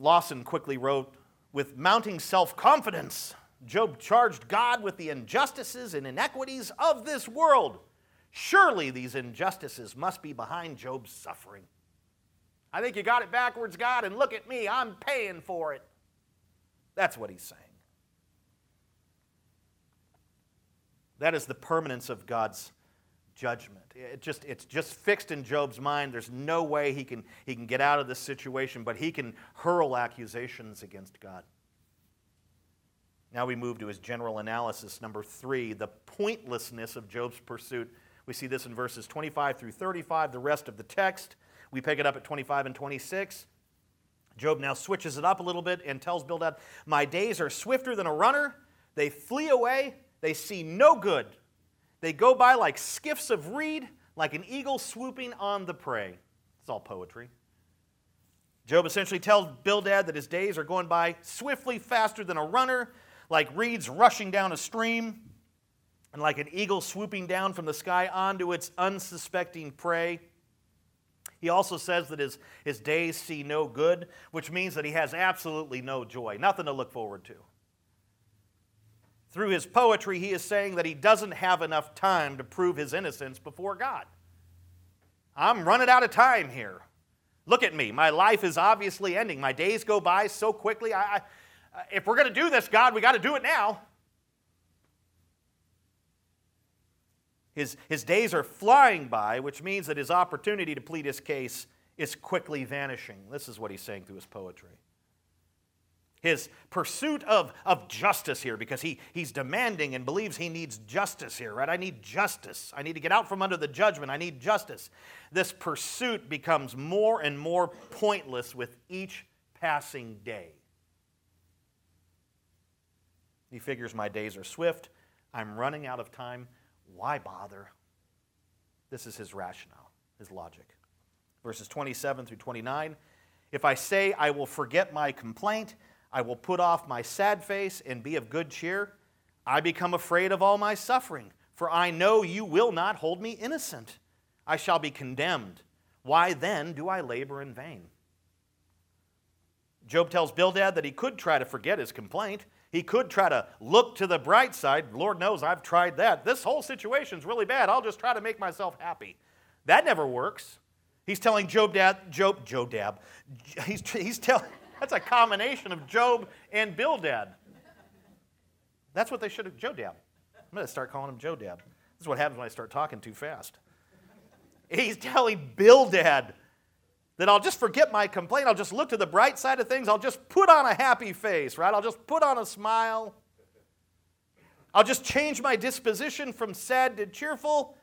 Lawson quickly wrote With mounting self confidence, Job charged God with the injustices and inequities of this world. Surely these injustices must be behind Job's suffering. I think you got it backwards, God, and look at me, I'm paying for it. That's what he's saying. That is the permanence of God's judgment. It just, it's just fixed in Job's mind. There's no way he can, he can get out of this situation, but he can hurl accusations against God. Now we move to his general analysis. Number three, the pointlessness of Job's pursuit we see this in verses 25 through 35, the rest of the text. We pick it up at 25 and 26. Job now switches it up a little bit and tells Bildad, My days are swifter than a runner. They flee away. They see no good. They go by like skiffs of reed, like an eagle swooping on the prey. It's all poetry. Job essentially tells Bildad that his days are going by swiftly faster than a runner, like reeds rushing down a stream, and like an eagle swooping down from the sky onto its unsuspecting prey. He also says that his, his days see no good, which means that he has absolutely no joy, nothing to look forward to. Through his poetry, he is saying that he doesn't have enough time to prove his innocence before God. I'm running out of time here. Look at me. My life is obviously ending. My days go by so quickly. I, I if we're going to do this, God, we got to do it now. His, his days are flying by, which means that his opportunity to plead his case is quickly vanishing. This is what he's saying through his poetry. His pursuit of, of justice here, because he, he's demanding and believes he needs justice here, right? I need justice. I need to get out from under the judgment. I need justice. This pursuit becomes more and more pointless with each passing day. He figures my days are swift. I'm running out of time. Why bother? This is his rationale, his logic. Verses 27 through 29. If I say I will forget my complaint, I will put off my sad face and be of good cheer, I become afraid of all my suffering, for I know you will not hold me innocent. I shall be condemned. Why then do I labor in vain? Job tells Bildad that he could try to forget his complaint. He could try to look to the bright side. Lord knows I've tried that. This whole situation's really bad. I'll just try to make myself happy. That never works. He's telling Job dad, Job, dad. He's, he's telling, that's a combination of Job and Bildad. That's what they should have, Joe Dab. I'm going to start calling him Joe Dab. This is what happens when I start talking too fast. He's telling Bildad that I'll just forget my complaint. I'll just look to the bright side of things. I'll just put on a happy face, right? I'll just put on a smile. I'll just change my disposition from sad to cheerful.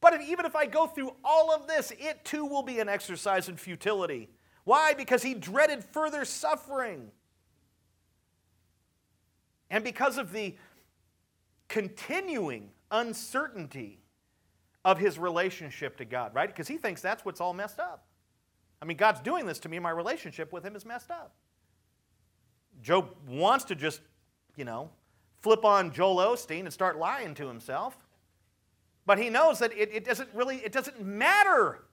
But if, even if I go through all of this, it too will be an exercise in futility. Why? Because he dreaded further suffering. And because of the continuing uncertainty of his relationship to God, right? Because he thinks that's what's all messed up. I mean, God's doing this to me, my relationship with him is messed up. Job wants to just, you know, flip on Joel Osteen and start lying to himself. But he knows that it, it doesn't really, it doesn't matter.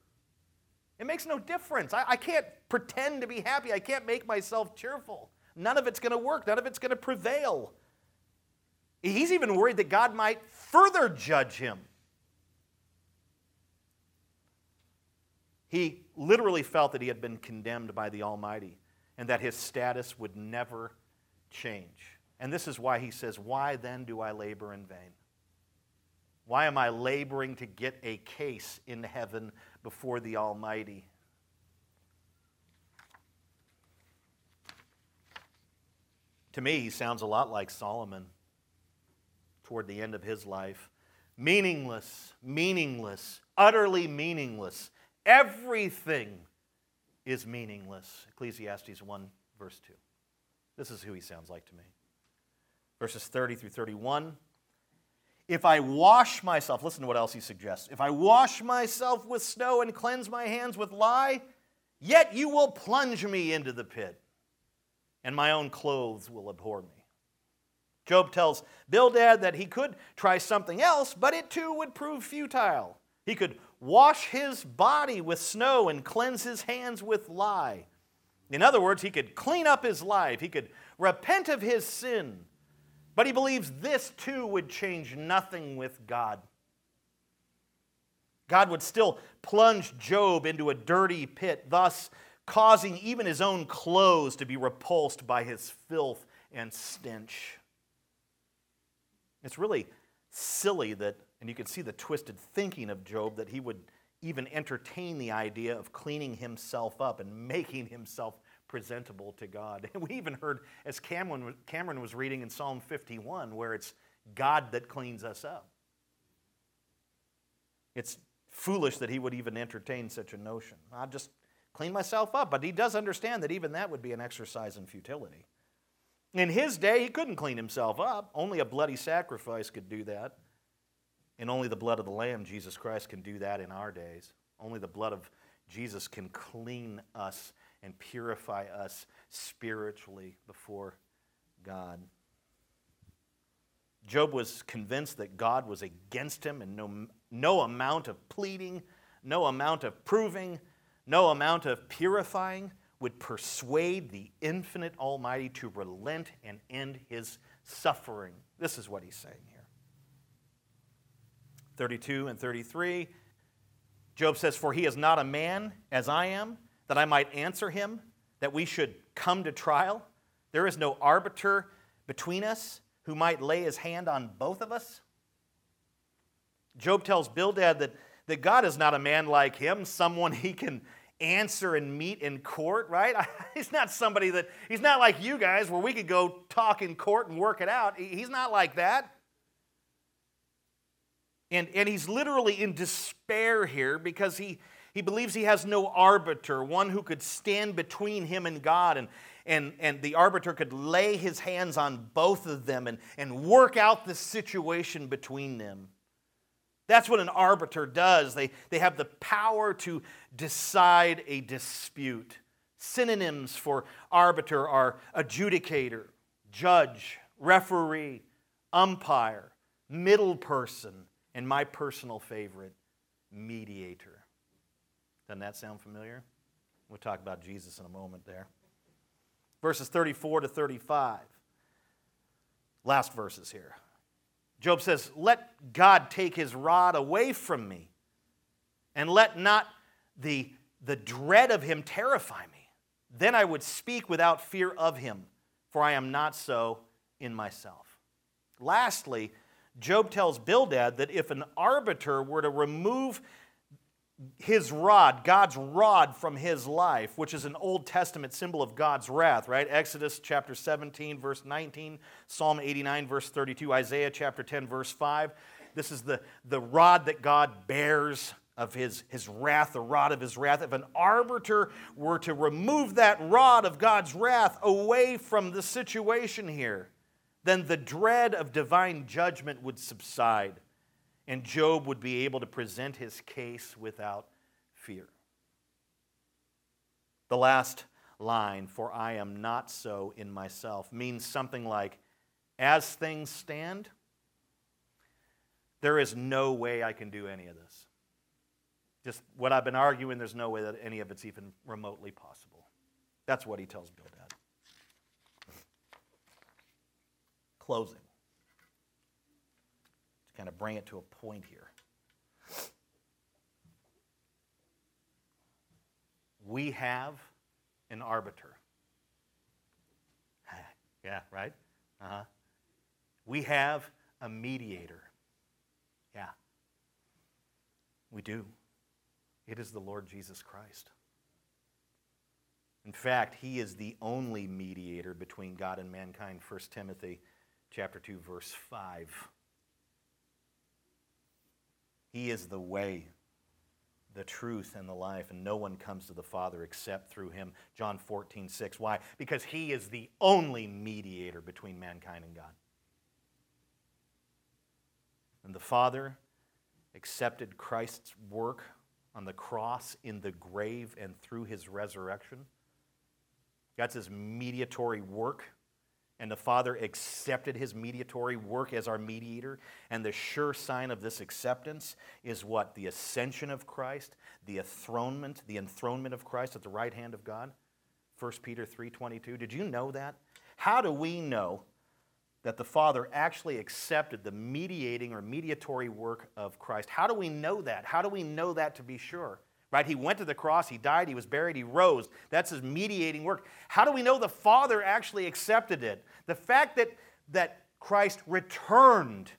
It makes no difference. I, I can't pretend to be happy. I can't make myself cheerful. None of it's going to work. None of it's going to prevail. He's even worried that God might further judge him. He literally felt that he had been condemned by the Almighty and that his status would never change. And this is why he says, Why then do I labor in vain? Why am I laboring to get a case in heaven before the Almighty? To me, he sounds a lot like Solomon toward the end of his life. Meaningless, meaningless, utterly meaningless. Everything is meaningless. Ecclesiastes 1, verse 2. This is who he sounds like to me. Verses 30 through 31. If I wash myself, listen to what else he suggests. If I wash myself with snow and cleanse my hands with lye, yet you will plunge me into the pit, and my own clothes will abhor me. Job tells Bildad that he could try something else, but it too would prove futile. He could wash his body with snow and cleanse his hands with lye. In other words, he could clean up his life, he could repent of his sin, but he believes this too would change nothing with God. God would still plunge Job into a dirty pit, thus causing even his own clothes to be repulsed by his filth and stench. It's really silly that, and you can see the twisted thinking of Job, that he would even entertain the idea of cleaning himself up and making himself presentable to God. And we even heard, as Cameron, Cameron was reading in Psalm 51, where it's God that cleans us up. It's foolish that he would even entertain such a notion. I'll just clean myself up. But he does understand that even that would be an exercise in futility. In his day, he couldn't clean himself up. Only a bloody sacrifice could do that. And only the blood of the Lamb, Jesus Christ, can do that in our days. Only the blood of Jesus can clean us and purify us spiritually before God. Job was convinced that God was against him, and no, no amount of pleading, no amount of proving, no amount of purifying would persuade the infinite Almighty to relent and end his suffering. This is what he's saying here. 32 and 33, Job says, For he is not a man as I am, that I might answer him, that we should come to trial. There is no arbiter between us who might lay his hand on both of us? Job tells Bildad that, that God is not a man like him, someone he can answer and meet in court, right? He's not somebody that, he's not like you guys where we could go talk in court and work it out. He's not like that. And, and he's literally in despair here because he, he believes he has no arbiter, one who could stand between him and God and, and, and the arbiter could lay his hands on both of them and, and work out the situation between them. That's what an arbiter does. They, they have the power to decide a dispute. Synonyms for arbiter are adjudicator, judge, referee, umpire, middle person, and my personal favorite, mediator. Doesn't that sound familiar? We'll talk about Jesus in a moment there verses 34 to 35. Last verses here. Job says, Let God take his rod away from me, and let not the, the dread of him terrify me. Then I would speak without fear of him, for I am not so in myself. Lastly, Job tells Bildad that if an arbiter were to remove his rod, God's rod from his life, which is an Old Testament symbol of God's wrath, right? Exodus chapter 17, verse 19, Psalm 89, verse 32, Isaiah chapter 10, verse 5. This is the, the rod that God bears of his, his wrath, the rod of his wrath. If an arbiter were to remove that rod of God's wrath away from the situation here, then the dread of divine judgment would subside and Job would be able to present his case without fear. The last line, for I am not so in myself, means something like, as things stand, there is no way I can do any of this. Just what I've been arguing, there's no way that any of it's even remotely possible. That's what he tells Bildad. Closing To kind of bring it to a point here. We have an arbiter. yeah, right? Uh-huh. We have a mediator. Yeah. We do. It is the Lord Jesus Christ. In fact, he is the only mediator between God and mankind. 1 Timothy chapter 2 verse 5. He is the way, the truth, and the life, and no one comes to the Father except through him. John 14, 6. Why? Because he is the only mediator between mankind and God. And the Father accepted Christ's work on the cross, in the grave, and through his resurrection. That's his mediatory work and the Father accepted his mediatory work as our mediator. And the sure sign of this acceptance is what? The ascension of Christ, the enthronement, the enthronement of Christ at the right hand of God. 1 Peter 3:22. Did you know that? How do we know that the Father actually accepted the mediating or mediatory work of Christ? How do we know that? How do we know that to be sure? Right? He went to the cross, he died, he was buried, he rose. That's his mediating work. How do we know the Father actually accepted it? The fact that, that Christ returned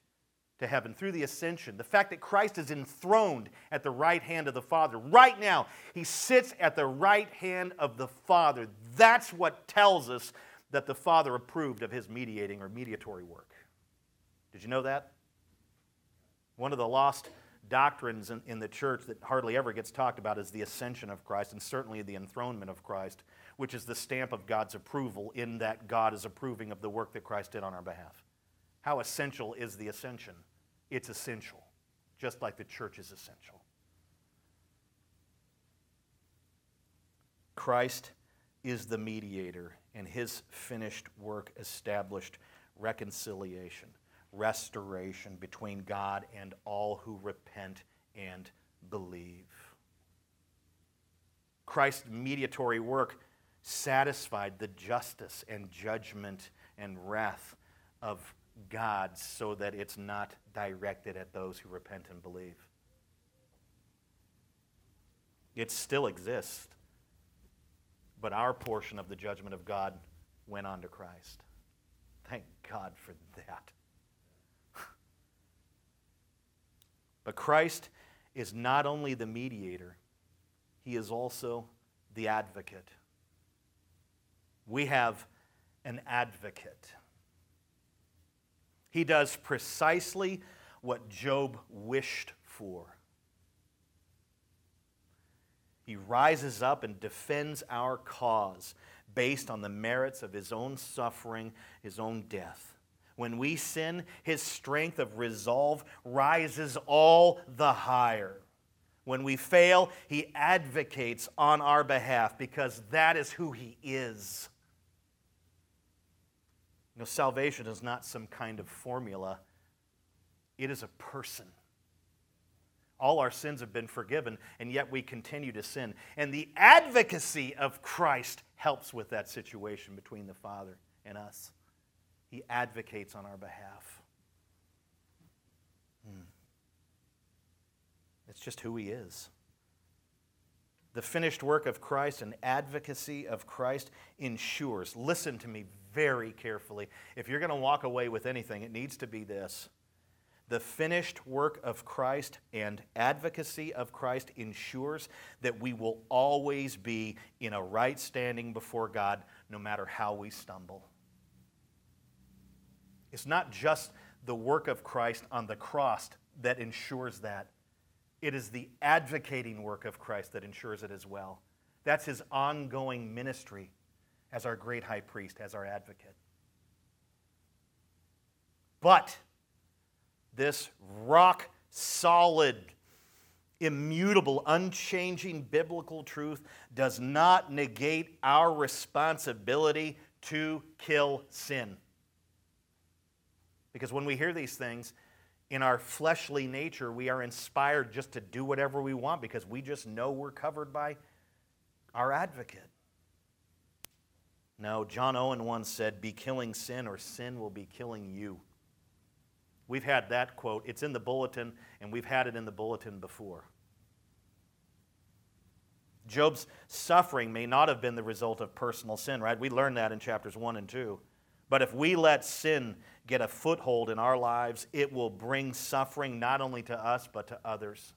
to heaven through the ascension, the fact that Christ is enthroned at the right hand of the Father. Right now, he sits at the right hand of the Father. That's what tells us that the Father approved of his mediating or mediatory work. Did you know that? One of the lost doctrines in, in the church that hardly ever gets talked about is the ascension of Christ and certainly the enthronement of Christ, which is the stamp of God's approval in that God is approving of the work that Christ did on our behalf. How essential is the ascension? It's essential, just like the church is essential. Christ is the mediator, and his finished work established reconciliation, restoration between God and all who repent and believe. Christ's mediatory work satisfied the justice and judgment and wrath of God so that it's not directed at those who repent and believe. It still exists, but our portion of the judgment of God went on to Christ. Thank God for that. But Christ is not only the mediator, he is also the advocate. We have an advocate. He does precisely what Job wished for. He rises up and defends our cause based on the merits of his own suffering, his own death. When we sin, his strength of resolve rises all the higher. When we fail, he advocates on our behalf because that is who he is. You know, salvation is not some kind of formula, it is a person. All our sins have been forgiven, and yet we continue to sin. And the advocacy of Christ helps with that situation between the Father and us. He advocates on our behalf. Hmm. It's just who he is. The finished work of Christ and advocacy of Christ ensures, listen to me very carefully. If you're going to walk away with anything, it needs to be this. The finished work of Christ and advocacy of Christ ensures that we will always be in a right standing before God no matter how we stumble. It's not just the work of Christ on the cross that ensures that. It is the advocating work of Christ that ensures it as well. That's his ongoing ministry as our great high priest, as our advocate. But this rock solid, immutable, unchanging biblical truth does not negate our responsibility to kill sin. Because when we hear these things, in our fleshly nature, we are inspired just to do whatever we want because we just know we're covered by our advocate. No, John Owen once said, Be killing sin, or sin will be killing you. We've had that quote. It's in the bulletin, and we've had it in the bulletin before. Job's suffering may not have been the result of personal sin, right? We learned that in chapters 1 and 2. But if we let sin get a foothold in our lives, it will bring suffering not only to us, but to others.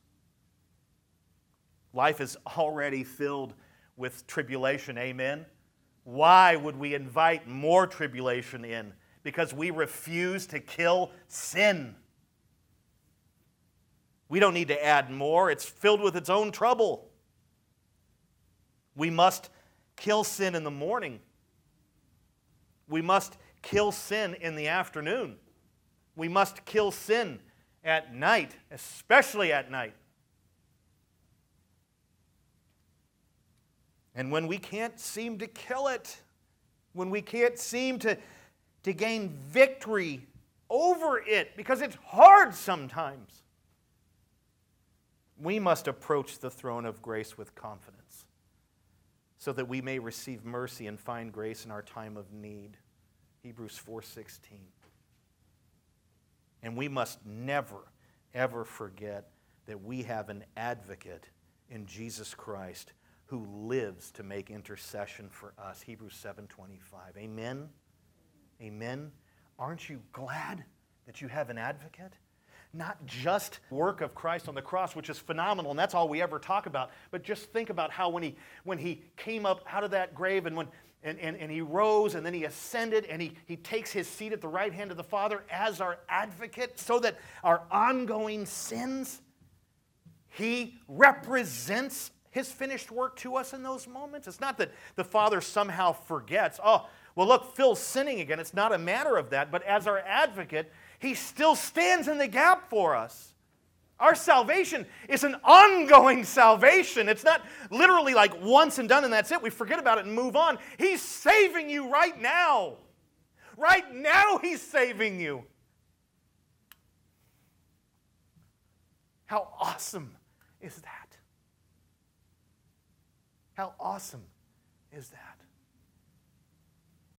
Life is already filled with tribulation, amen? Why would we invite more tribulation in? Because we refuse to kill sin. We don't need to add more, it's filled with its own trouble. We must kill sin in the morning we must kill sin in the afternoon. We must kill sin at night, especially at night. And when we can't seem to kill it, when we can't seem to, to gain victory over it, because it's hard sometimes, we must approach the throne of grace with confidence so that we may receive mercy and find grace in our time of need. Hebrews 4:16. And we must never ever forget that we have an advocate in Jesus Christ who lives to make intercession for us. Hebrews 7:25. Amen. Amen. Aren't you glad that you have an advocate? not just work of Christ on the cross, which is phenomenal, and that's all we ever talk about, but just think about how when he, when he came up out of that grave and when and, and, and he rose and then he ascended and he, he takes his seat at the right hand of the Father as our advocate so that our ongoing sins, he represents his finished work to us in those moments. It's not that the Father somehow forgets, oh, well, look, Phil's sinning again. It's not a matter of that, but as our advocate, he still stands in the gap for us. Our salvation is an ongoing salvation. It's not literally like once and done and that's it. We forget about it and move on. He's saving you right now. Right now, He's saving you. How awesome is that? How awesome is that?